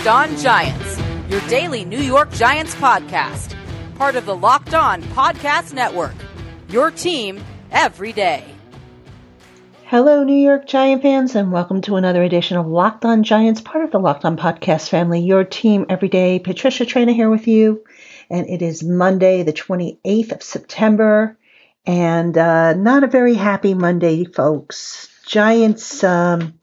Locked On Giants, your daily New York Giants podcast, part of the Locked On Podcast Network. Your team every day. Hello, New York Giant fans, and welcome to another edition of Locked On Giants, part of the Locked On Podcast family. Your team every day. Patricia Traina here with you, and it is Monday, the 28th of September, and uh, not a very happy Monday, folks. Giants um,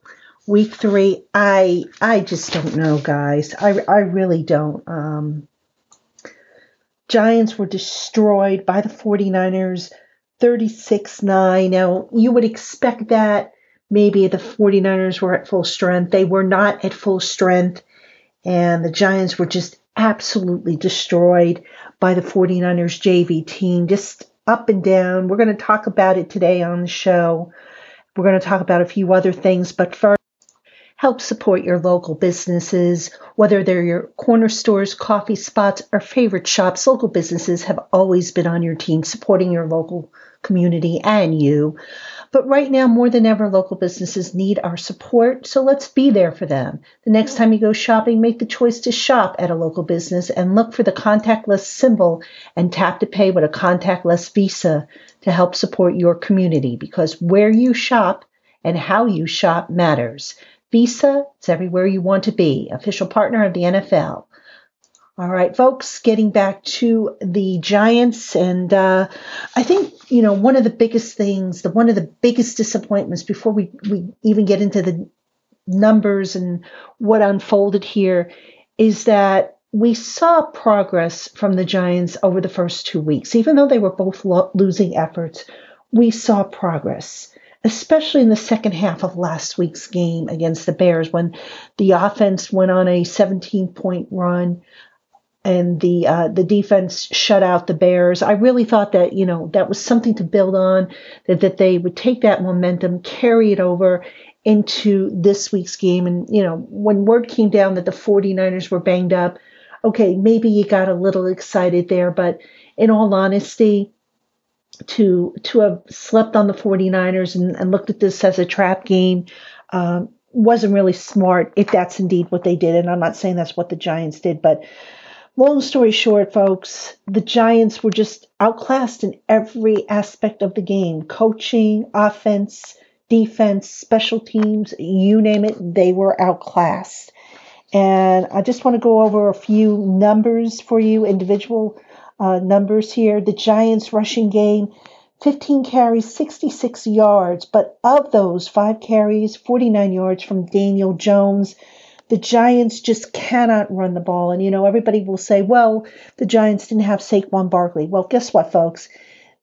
week three. I I just don't know, guys. I I really don't. Um, Giants were destroyed by the 49ers 36 9. Now, you would expect that maybe the 49ers were at full strength. They were not at full strength, and the Giants were just absolutely destroyed by the 49ers JV team, just up and down. We're going to talk about it today on the show. We're going to talk about a few other things, but first, help support your local businesses, whether they're your corner stores, coffee spots, or favorite shops. Local businesses have always been on your team, supporting your local community and you. But right now, more than ever, local businesses need our support, so let's be there for them. The next time you go shopping, make the choice to shop at a local business and look for the contactless symbol and tap to pay with a contactless Visa to help support your community because where you shop and how you shop matters. Visa, it's everywhere you want to be, official partner of the NFL. All right, folks, getting back to the Giants. And uh, I think, you know, one of the biggest things, the one of the biggest disappointments before we, we even get into the numbers and what unfolded here is that we saw progress from the Giants over the first two weeks. Even though they were both lo- losing efforts, we saw progress, especially in the second half of last week's game against the Bears when the offense went on a 17 point run and the uh, the defense shut out the Bears. I really thought that you know that was something to build on, that that they would take that momentum, carry it over into this week's game. And you know when word came down that the 49ers were banged up, okay, maybe you got a little excited there, but in all honesty, to to have slept on the 49ers and, and looked at this as a trap game um, wasn't really smart if that's indeed what they did. And I'm not saying that's what the Giants did, but long story short, folks, the Giants were just outclassed in every aspect of the game coaching, offense, defense, special teams, you name it, they were outclassed. And I just want to go over a few numbers for you, individual uh, numbers here. The Giants rushing game 15 carries, 66 yards, but of those, five carries, 49 yards from Daniel Jones the Giants just cannot run the ball. And, you know, everybody will say, well, the Giants didn't have Saquon Barkley. Well, guess what, folks?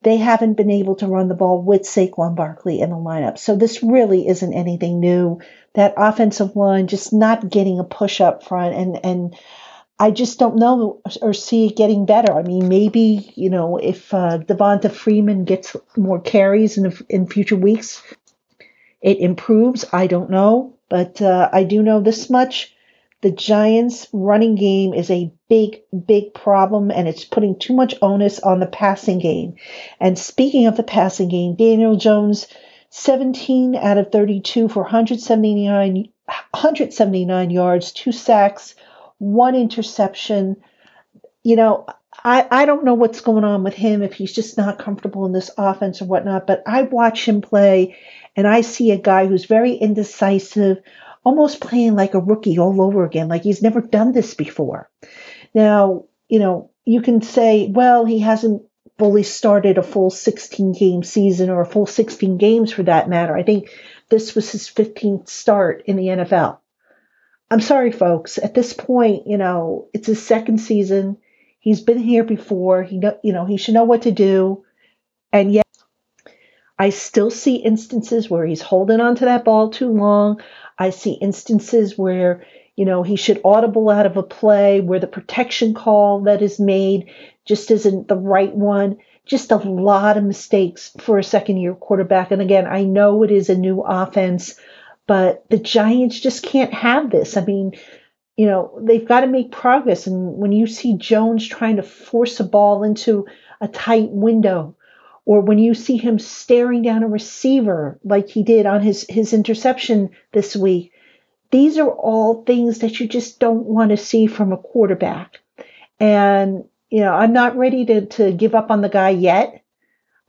They haven't been able to run the ball with Saquon Barkley in the lineup. So this really isn't anything new. That offensive line just not getting a push up front and, and, I just don't know or see it getting better. I mean, maybe you know if uh, Devonta Freeman gets more carries in in future weeks, it improves. I don't know. But uh, I do know this much. The Giants' running game is a big, big problem, and it's putting too much onus on the passing game. And speaking of the passing game, Daniel Jones, 17 out of 32 for 179, 179 yards, two sacks, one interception. You know, I, I don't know what's going on with him if he's just not comfortable in this offense or whatnot, but I watch him play and I see a guy who's very indecisive, almost playing like a rookie all over again, like he's never done this before. Now, you know, you can say, well, he hasn't fully started a full 16 game season or a full 16 games for that matter. I think this was his 15th start in the NFL. I'm sorry, folks. At this point, you know, it's his second season. He's been here before. He know, you know, he should know what to do. And yet, I still see instances where he's holding on to that ball too long. I see instances where, you know, he should audible out of a play where the protection call that is made just isn't the right one. Just a lot of mistakes for a second year quarterback. And again, I know it is a new offense, but the Giants just can't have this. I mean, you know, they've got to make progress. And when you see Jones trying to force a ball into a tight window, or when you see him staring down a receiver like he did on his his interception this week These are all things that you just don't want to see from a quarterback. And, you know, I'm not ready to, to give up on the guy yet.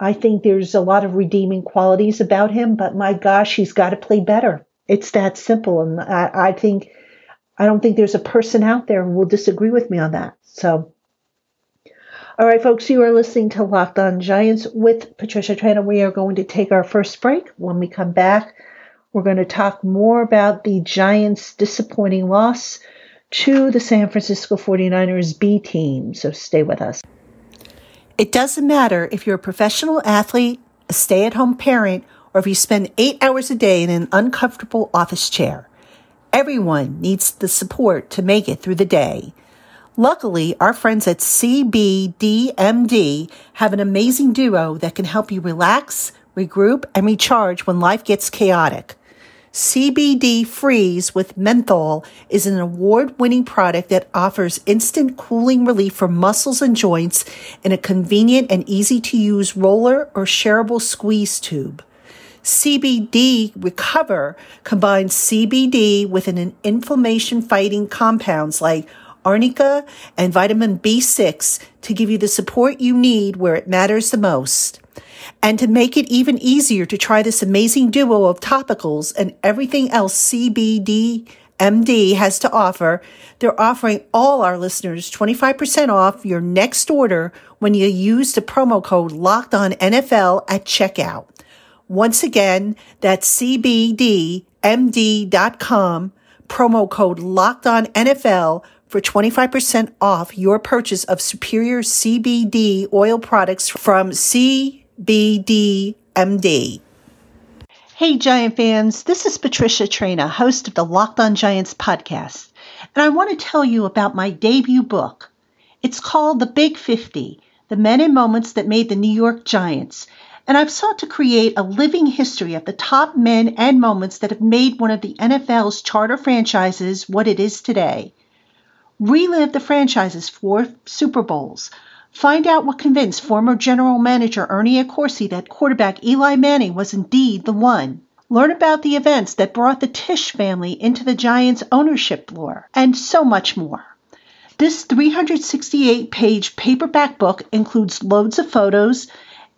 I think there's a lot of redeeming qualities about him, but my gosh, he's got to play better. It's that simple. And I, I think, I don't think there's a person out there who will disagree with me on that. So, all right, folks, you are listening to Locked On Giants with Patricia Traina. We are going to take our first break. When we come back, we're going to talk more about the Giants' disappointing loss to the San Francisco 49ers B team. So stay with us. It doesn't matter if you're a professional athlete, a stay at home parent, or if you spend eight hours a day in an uncomfortable office chair. Everyone needs the support to make it through the day. Luckily, our friends at CBDMD have an amazing duo that can help you relax, regroup, and recharge when life gets chaotic. CBD Freeze with Menthol is an award winning product that offers instant cooling relief for muscles and joints in a convenient and easy to use roller or shareable squeeze tube. CBD Recover combines CBD with an inflammation fighting compounds like arnica, and vitamin B6 to give you the support you need where it matters the most. And to make it even easier to try this amazing duo of topicals and everything else CBD MD has to offer, they're offering all our listeners 25% off your next order when you use the promo code locked on NFL at checkout. Once again, that's cbdmd.com, promo code locked on NFL for 25% off your purchase of superior CBD oil products from CBDMD. Hey, Giant fans, this is Patricia Traina, host of the Locked on Giants podcast, and I want to tell you about my debut book. It's called The Big 50 The Men and Moments That Made the New York Giants. And I've sought to create a living history of the top men and moments that have made one of the NFL's charter franchises what it is today. Relive the franchise's four Super Bowls. Find out what convinced former general manager Ernie Accorsi that quarterback Eli Manning was indeed the one. Learn about the events that brought the Tisch family into the Giants' ownership lore, and so much more. This 368 page paperback book includes loads of photos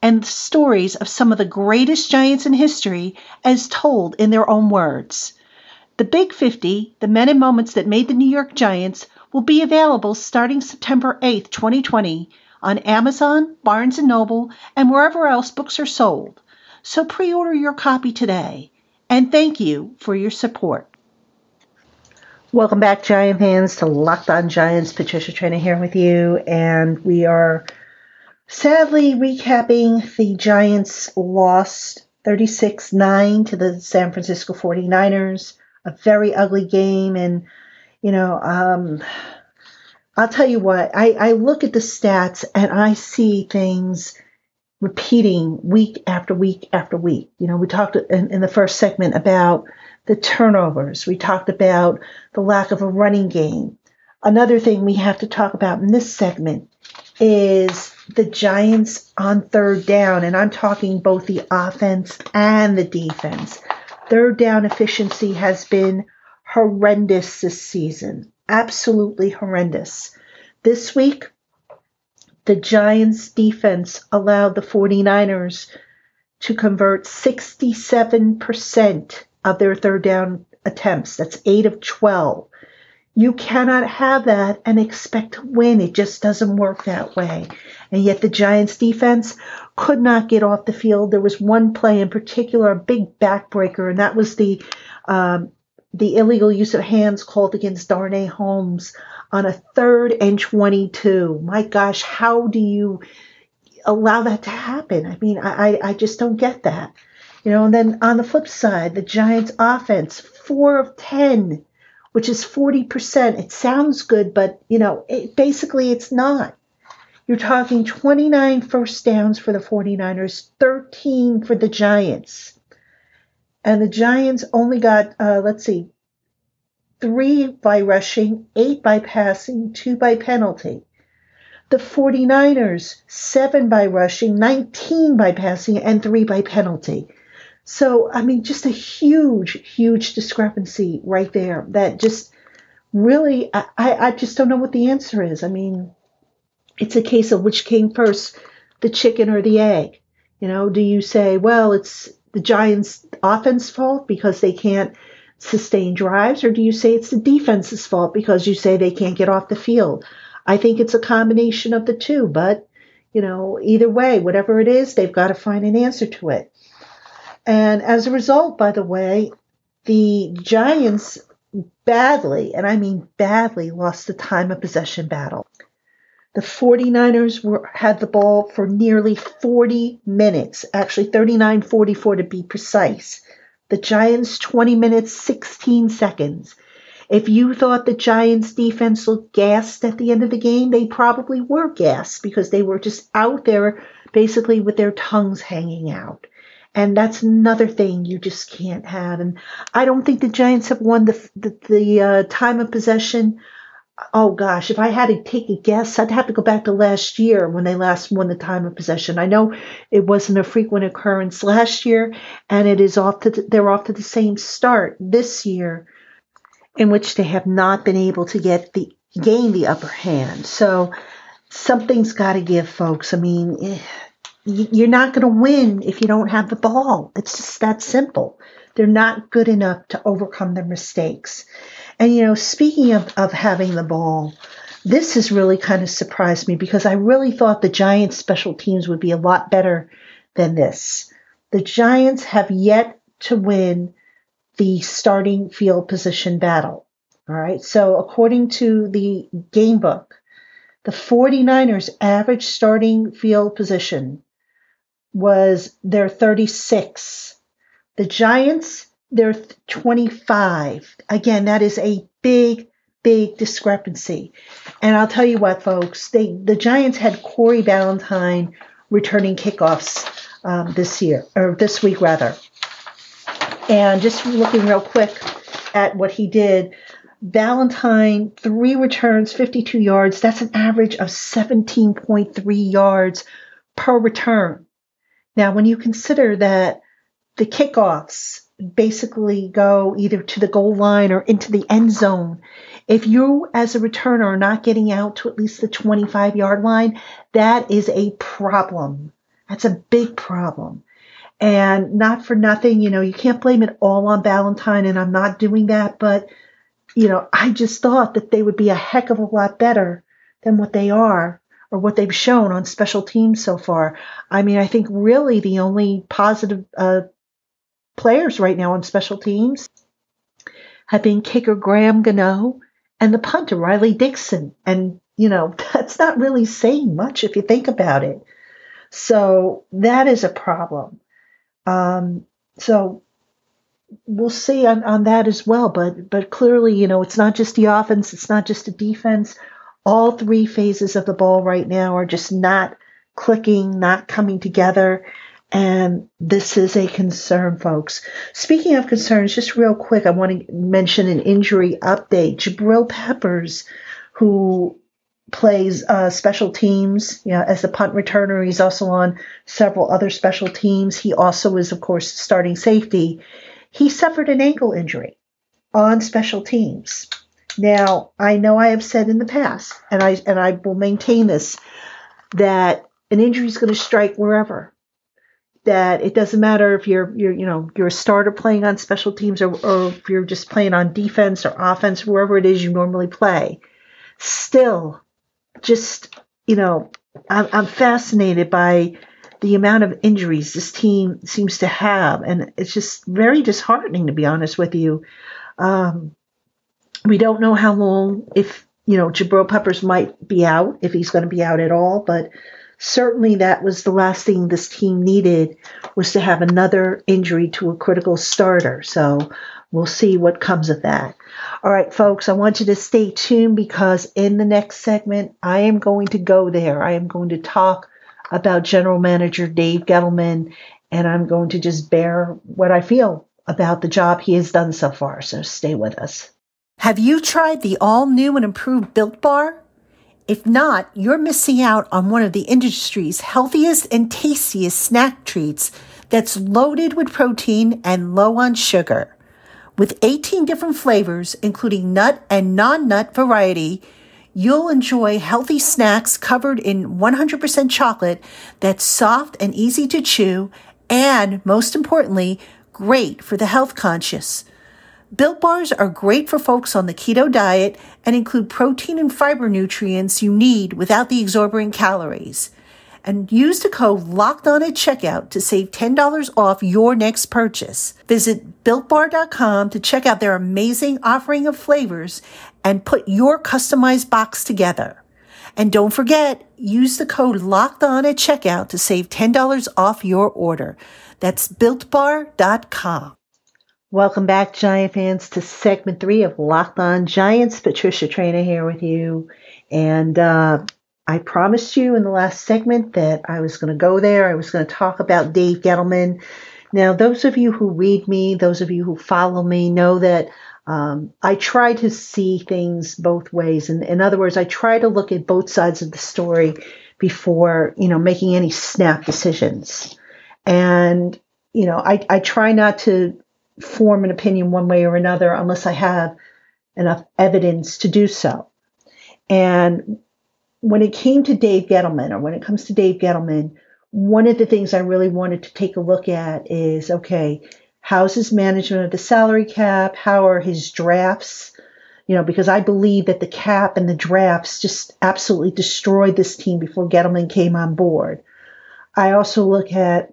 and stories of some of the greatest Giants in history as told in their own words. The Big 50, the men and moments that made the New York Giants, will be available starting September 8, 2020 on Amazon, Barnes & Noble, and wherever else books are sold. So pre-order your copy today. And thank you for your support. Welcome back, Giant fans, to Locked On Giants. Patricia Traina here with you, and we are sadly recapping the Giants' lost 36 9 to the San Francisco 49ers. A very ugly game, and you know, um, I'll tell you what, I, I look at the stats and I see things repeating week after week after week. You know, we talked in, in the first segment about the turnovers, we talked about the lack of a running game. Another thing we have to talk about in this segment is the Giants on third down, and I'm talking both the offense and the defense. Third down efficiency has been horrendous this season. Absolutely horrendous. This week, the Giants defense allowed the 49ers to convert 67% of their third down attempts. That's 8 of 12. You cannot have that and expect to win. It just doesn't work that way. And yet the Giants defense could not get off the field. There was one play in particular, a big backbreaker, and that was the um, the illegal use of hands called against Darnay Holmes on a third and 22. My gosh, how do you allow that to happen? I mean, I, I just don't get that. You know, and then on the flip side, the Giants offense, four of 10, which is 40%. It sounds good, but, you know, it, basically it's not. You're talking 29 first downs for the 49ers, 13 for the Giants and the Giants only got, uh, let's see, three by rushing, eight by passing, two by penalty. The 49ers, seven by rushing, 19 by passing, and three by penalty. So, I mean, just a huge, huge discrepancy right there that just really, I, I just don't know what the answer is. I mean, it's a case of which came first, the chicken or the egg. You know, do you say, well, it's the Giants' offense fault because they can't sustain drives, or do you say it's the defense's fault because you say they can't get off the field? I think it's a combination of the two, but you know, either way, whatever it is, they've got to find an answer to it. And as a result, by the way, the Giants badly, and I mean badly, lost the time of possession battle. The 49ers were, had the ball for nearly 40 minutes, actually 39 44 to be precise. The Giants 20 minutes 16 seconds. If you thought the Giants defense looked gassed at the end of the game, they probably were gassed because they were just out there basically with their tongues hanging out. And that's another thing you just can't have. And I don't think the Giants have won the the, the uh, time of possession oh gosh, if I had to take a guess, I'd have to go back to last year when they last won the time of possession. I know it wasn't a frequent occurrence last year, and it is off to the, they're off to the same start this year, in which they have not been able to get the gain the upper hand. So something's got to give, folks. I mean, eh, you're not going to win if you don't have the ball. It's just that simple. They're not good enough to overcome their mistakes. And, you know, speaking of, of having the ball, this has really kind of surprised me because I really thought the Giants special teams would be a lot better than this. The Giants have yet to win the starting field position battle. All right. So according to the game book, the 49ers average starting field position was their 36. The Giants they're 25. Again, that is a big, big discrepancy. And I'll tell you what, folks, they the Giants had Corey Ballentine returning kickoffs um, this year or this week rather. And just looking real quick at what he did, Ballentine, three returns, 52 yards. That's an average of 17.3 yards per return. Now, when you consider that the kickoffs basically go either to the goal line or into the end zone. If you, as a returner, are not getting out to at least the 25 yard line, that is a problem. That's a big problem. And not for nothing, you know, you can't blame it all on Ballentine, and I'm not doing that, but, you know, I just thought that they would be a heck of a lot better than what they are or what they've shown on special teams so far. I mean, I think really the only positive uh, players right now on special teams have been kicker Graham Gano and the punter Riley Dixon. And, you know, that's not really saying much if you think about it. So that is a problem. Um, so we'll see on, on that as well. But but clearly, you know, it's not just the offense, it's not just the defense. All three phases of the ball right now are just not clicking, not coming together. And this is a concern, folks. Speaking of concerns, just real quick, I want to mention an injury update. Jabril Peppers, who plays uh, special teams you know, as a punt returner, he's also on several other special teams. He also is, of course, starting safety. He suffered an ankle injury on special teams. Now, I know I have said in the past, and I and I will maintain this, that an injury is going to strike wherever. That it doesn't matter if you're you're you know you're a starter playing on special teams or, or if you're just playing on defense or offense wherever it is you normally play. Still just you know I'm, I'm fascinated by the amount of injuries this team seems to have and it's just very disheartening to be honest with you. Um, we don't know how long if you know Jabril Peppers might be out if he's going to be out at all but certainly that was the last thing this team needed was to have another injury to a critical starter. So we'll see what comes of that. All right, folks, I want you to stay tuned because in the next segment, I am going to go there. I am going to talk about General Manager Dave Gettleman, and I'm going to just bear what I feel about the job he has done so far. So stay with us. Have you tried the all new and improved Built Bar? If not, you're missing out on one of the industry's healthiest and tastiest snack treats that's loaded with protein and low on sugar. With 18 different flavors, including nut and non nut variety, you'll enjoy healthy snacks covered in 100% chocolate that's soft and easy to chew, and most importantly, great for the health conscious. Built bars are great for folks on the keto diet and include protein and fiber nutrients you need without the exorbitant calories. And use the code locked on at checkout to save $10 off your next purchase. Visit builtbar.com to check out their amazing offering of flavors and put your customized box together. And don't forget, use the code locked on at checkout to save $10 off your order. That's builtbar.com. Welcome back, Giant fans, to segment three of Locked On Giants. Patricia Traina here with you. And uh, I promised you in the last segment that I was going to go there. I was going to talk about Dave Gettleman. Now, those of you who read me, those of you who follow me, know that um, I try to see things both ways. And in other words, I try to look at both sides of the story before, you know, making any snap decisions. And, you know, I, I try not to form an opinion one way or another unless I have enough evidence to do so. And when it came to Dave Gettleman, or when it comes to Dave Gettleman, one of the things I really wanted to take a look at is okay, how's his management of the salary cap? How are his drafts? You know, because I believe that the cap and the drafts just absolutely destroyed this team before Gettleman came on board. I also look at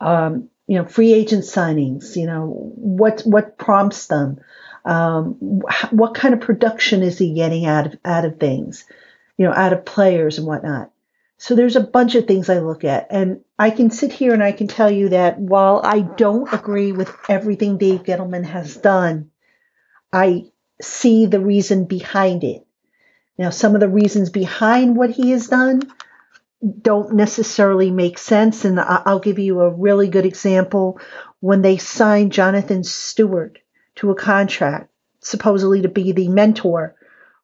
um, you know, free agent signings, you know, what what prompts them? Um, what kind of production is he getting out of out of things, you know, out of players and whatnot? So there's a bunch of things I look at, and I can sit here and I can tell you that while I don't agree with everything Dave Gettleman has done, I see the reason behind it. Now, some of the reasons behind what he has done don't necessarily make sense. And I'll give you a really good example. When they signed Jonathan Stewart to a contract, supposedly to be the mentor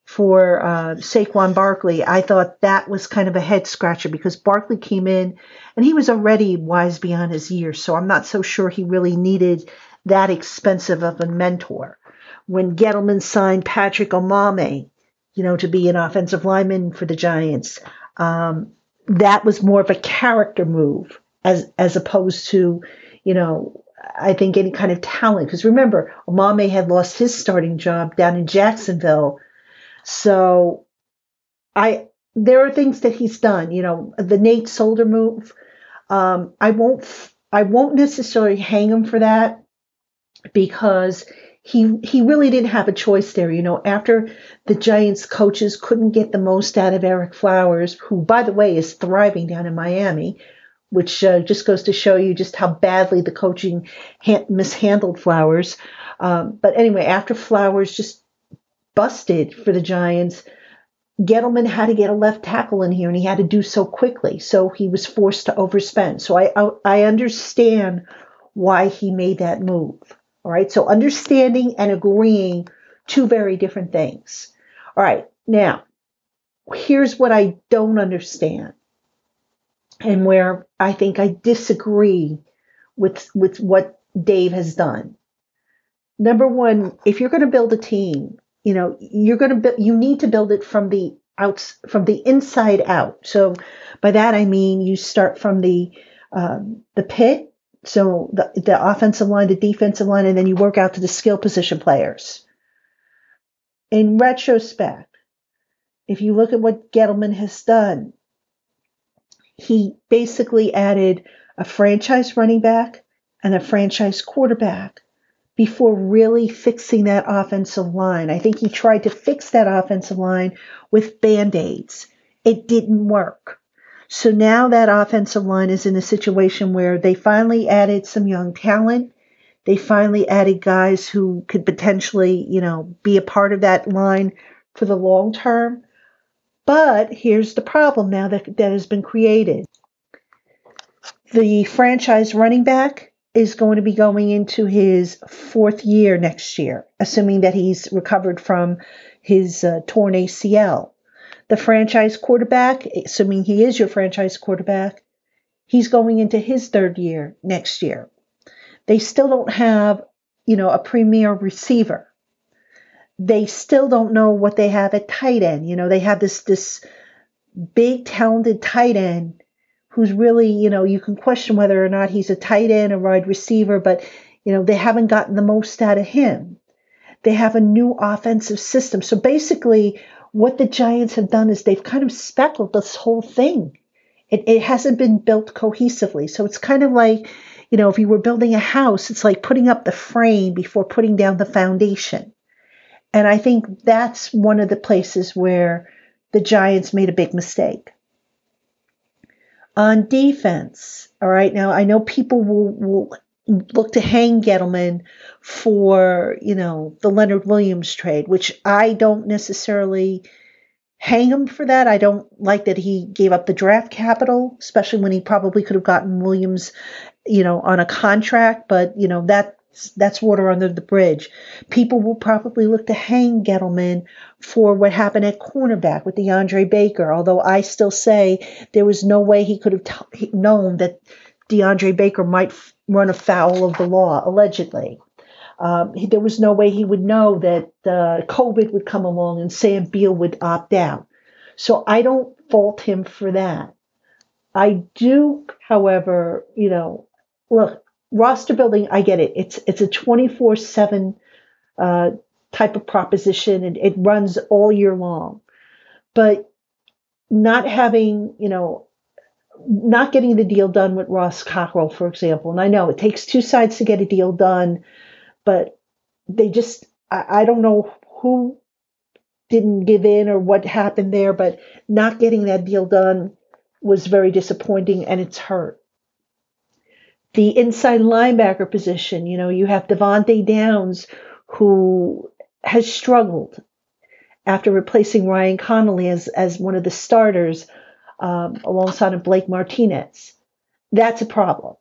for uh, Saquon Barkley, I thought that was kind of a head scratcher because Barkley came in and he was already wise beyond his years. So I'm not so sure he really needed that expensive of a mentor. When Gettleman signed Patrick Omameh, you know, to be an offensive lineman for the Giants, um, that was more of a character move as as opposed to, you know, I think any kind of talent. Because remember, Omameh had lost his starting job down in Jacksonville. So I there are things that he's done, you know, the Nate Solder move. Um, I won't I won't necessarily hang him for that because he he really didn't have a choice there. You know, after the Giants coaches couldn't get the most out of Ereck Flowers, who by the way is thriving down in Miami, which uh, just goes to show you just how badly the coaching ha- mishandled Flowers. Um, but anyway, after Flowers just busted for the Giants, Gettleman had to get a left tackle in here, and he had to do so quickly. So he was forced to overspend. So I I, I understand why he made that move. All right. So understanding and agreeing, two very different things. All right. Now, here's what I don't understand and where I think I disagree with, with what Dave has done. Number one, if you're going to build a team, you know, you're going to build, you need to build it from the outs, from the inside out. So by that, I mean, you start from the, um, the pit so the, the offensive line, the defensive line, and then you work out to the skill position players. In retrospect, if you look at what Gettleman has done, he basically added a franchise running back and a franchise quarterback before really fixing that offensive line. I think he tried to fix that offensive line with band aids. It didn't work. So now that offensive line is in a situation where they finally added some young talent. They finally added guys who could potentially, you know, be a part of that line for the long term. But here's the problem now that, that has been created. The franchise running back is going to be going into his fourth year next year, assuming that he's recovered from his uh, torn ACL the franchise quarterback, assuming he is your franchise quarterback, He's going into his third year next year. They still don't have, you know, a premier receiver. They still don't know what they have at tight end. You know, they have this this big talented tight end who's really, you know, you can question whether or not he's a tight end, a wide receiver, but you know, they haven't gotten the most out of him. They have a new offensive system. So basically, what the Giants have done is they've kind of speckled this whole thing. It, it hasn't been built cohesively. So it's kind of like, you know, if you were building a house, it's like putting up the frame before putting down the foundation. And I think that's one of the places where the Giants made a big mistake. On defense, all right, now I know people will, will look to hang Gettleman for, you know, the Leonard Williams trade, which I don't necessarily hang him for that. I don't like that he gave up the draft capital, especially when he probably could have gotten Williams, you know, on a contract, but you know, that that's water under the bridge. People will probably look to hang Gettleman for what happened at cornerback with DeAndre Baker, although I still say there was no way he could have t- known that DeAndre Baker might run afoul of the law, allegedly. Um, he, there was no way he would know that uh, COVID would come along and Sam Beal would opt out. So I don't fault him for that. I do, however, you know, look, roster building, I get it. It's it's a 24 uh, 7 type of proposition and it runs all year long. But not having, you know, not getting the deal done with Ross Cockrell, for example, and I know it takes two sides to get a deal done, but they just, I, I don't know who didn't give in or what happened there, but not getting that deal done was very disappointing and it's hurt. The inside linebacker position, you know, you have Devante Downs who has struggled after replacing Ryan Connelly as, as one of the starters um, alongside of Blake Martinez. That's a problem,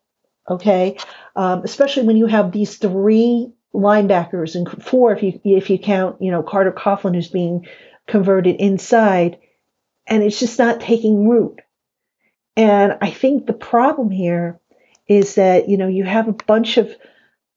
okay? Um, especially when you have these three linebackers and four if you if you count you know Carter Coughlin who's being converted inside, and it's just not taking root. And I think the problem here is that you know you have a bunch of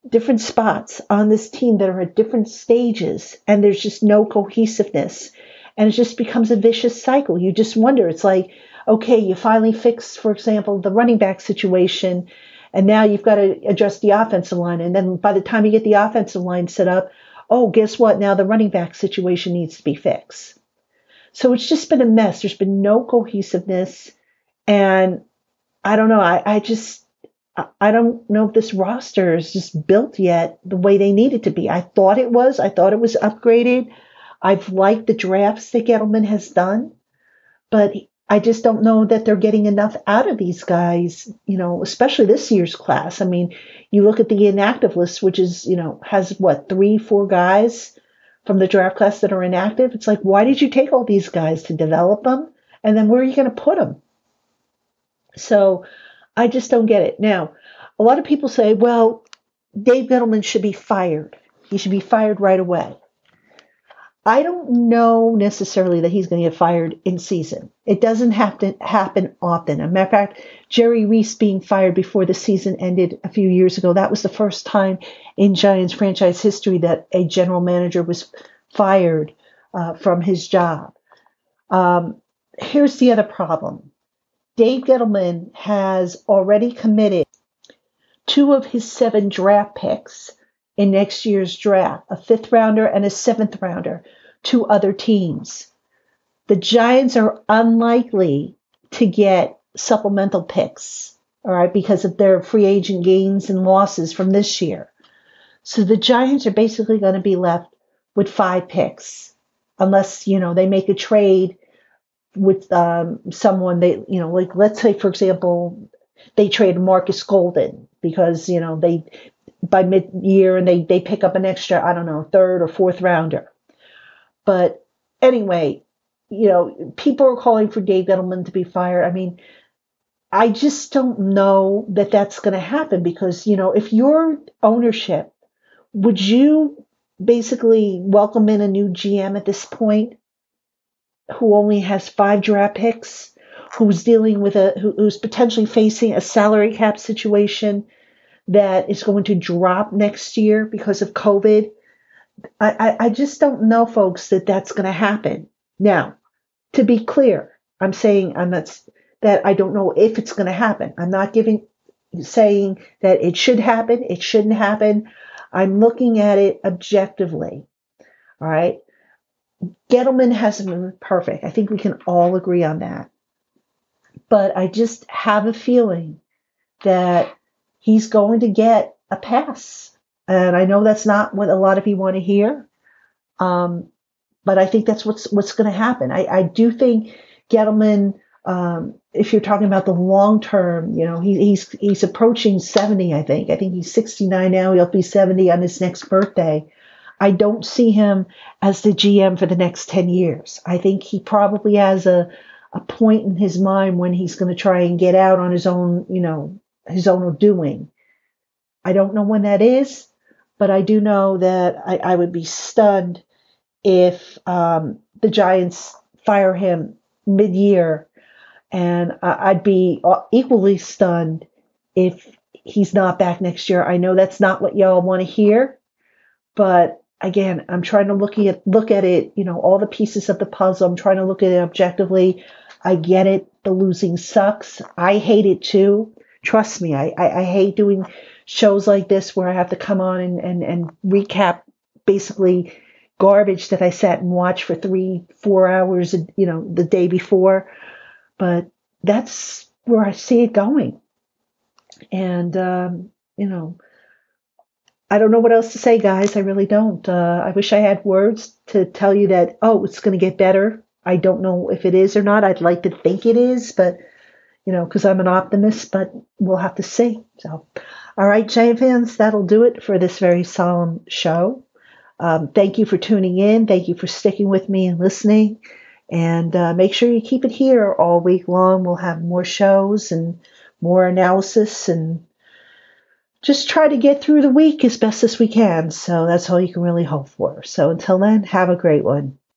different spots on this team that are at different stages, and there's just no cohesiveness, and it just becomes a vicious cycle. You just wonder. It's like okay, you finally fix, for example, the running back situation, and now you've got to address the offensive line. And then by the time you get the offensive line set up, oh, guess what? Now the running back situation needs to be fixed. So it's just been a mess. There's been no cohesiveness. And I don't know. I, I just, I don't know if this roster is just built yet the way they need it to be. I thought it was. I thought it was upgraded. I've liked the drafts that Gettleman has done, but I just don't know that they're getting enough out of these guys, you know, especially this year's class. I mean, you look at the inactive list, which is, you know, has what, three, four guys from the draft class that are inactive. It's like, why did you take all these guys to develop them? And then where are you going to put them? So I just don't get it. Now, a lot of people say, well, Dave Gettleman should be fired. He should be fired right away. I don't know necessarily that he's going to get fired in season. It doesn't have to happen often. As a matter of fact, Jerry Reese being fired before the season ended a few years ago, that was the first time in Giants franchise history that a general manager was fired uh, from his job. Um, here's the other problem Dave Gettleman has already committed two of his seven draft picks in next year's draft, a fifth rounder and a seventh rounder, to other teams. The Giants are unlikely to get supplemental picks, all right, because of their free agent gains and losses from this year. So the Giants are basically going to be left with five picks, unless you know they make a trade with um, someone they you know like let's say for example they trade Marcus Golden because you know they by mid year and they they pick up an extra I don't know third or fourth rounder. But anyway, you know, people are calling for Dave Gettleman to be fired. I mean, I just don't know that that's going to happen because, you know, if your ownership, would you basically welcome in a new GM at this point who only has five draft picks? who's dealing with a who, who's potentially facing a salary cap situation that is going to drop next year because of COVID. I, I, I just don't know, folks, that that's going to happen. Now, to be clear, I'm saying I'm not that I don't know if it's going to happen. I'm not giving saying that it should happen, it shouldn't happen. I'm looking at it objectively. All right. Gettleman hasn't been perfect. I think we can all agree on that. But I just have a feeling that he's going to get a pass. And I know that's not what a lot of you want to hear. Um, but I think that's what's what's going to happen. I, I do think Gettleman um, if you're talking about the long term, you know, he, he's he's approaching 70, I think. I think he's 69 now. He'll be 70 on his next birthday. I don't see him as the GM for the next 10 years. I think he probably has a a point in his mind when he's going to try and get out on his own, you know, his own doing. I don't know when that is, but I do know that I, I would be stunned if um, the Giants fire him mid year and I'd be equally stunned if he's not back next year. I know that's not what y'all want to hear, but again, I'm trying to look at look at it, you know, all the pieces of the puzzle. I'm trying to look at it objectively. I get it. The losing sucks. I hate it too. Trust me, I, I, I hate doing shows like this where I have to come on and, and, and recap basically garbage that I sat and watched for three, four hours, you know, the day before but that's where I see it going. And, um, you know, I don't know what else to say, guys. I really don't. Uh, I wish I had words to tell you that, oh, it's going to get better. I don't know if it is or not. I'd like to think it is, but, you know, because I'm an optimist, but we'll have to see. So, all right, Giant fans, that'll do it for this very solemn show. Um, thank you for tuning in. Thank you for sticking with me and listening. And uh, make sure you keep it here all week long. We'll have more shows and more analysis and just try to get through the week as best as we can. So that's all you can really hope for. So until then, have a great one.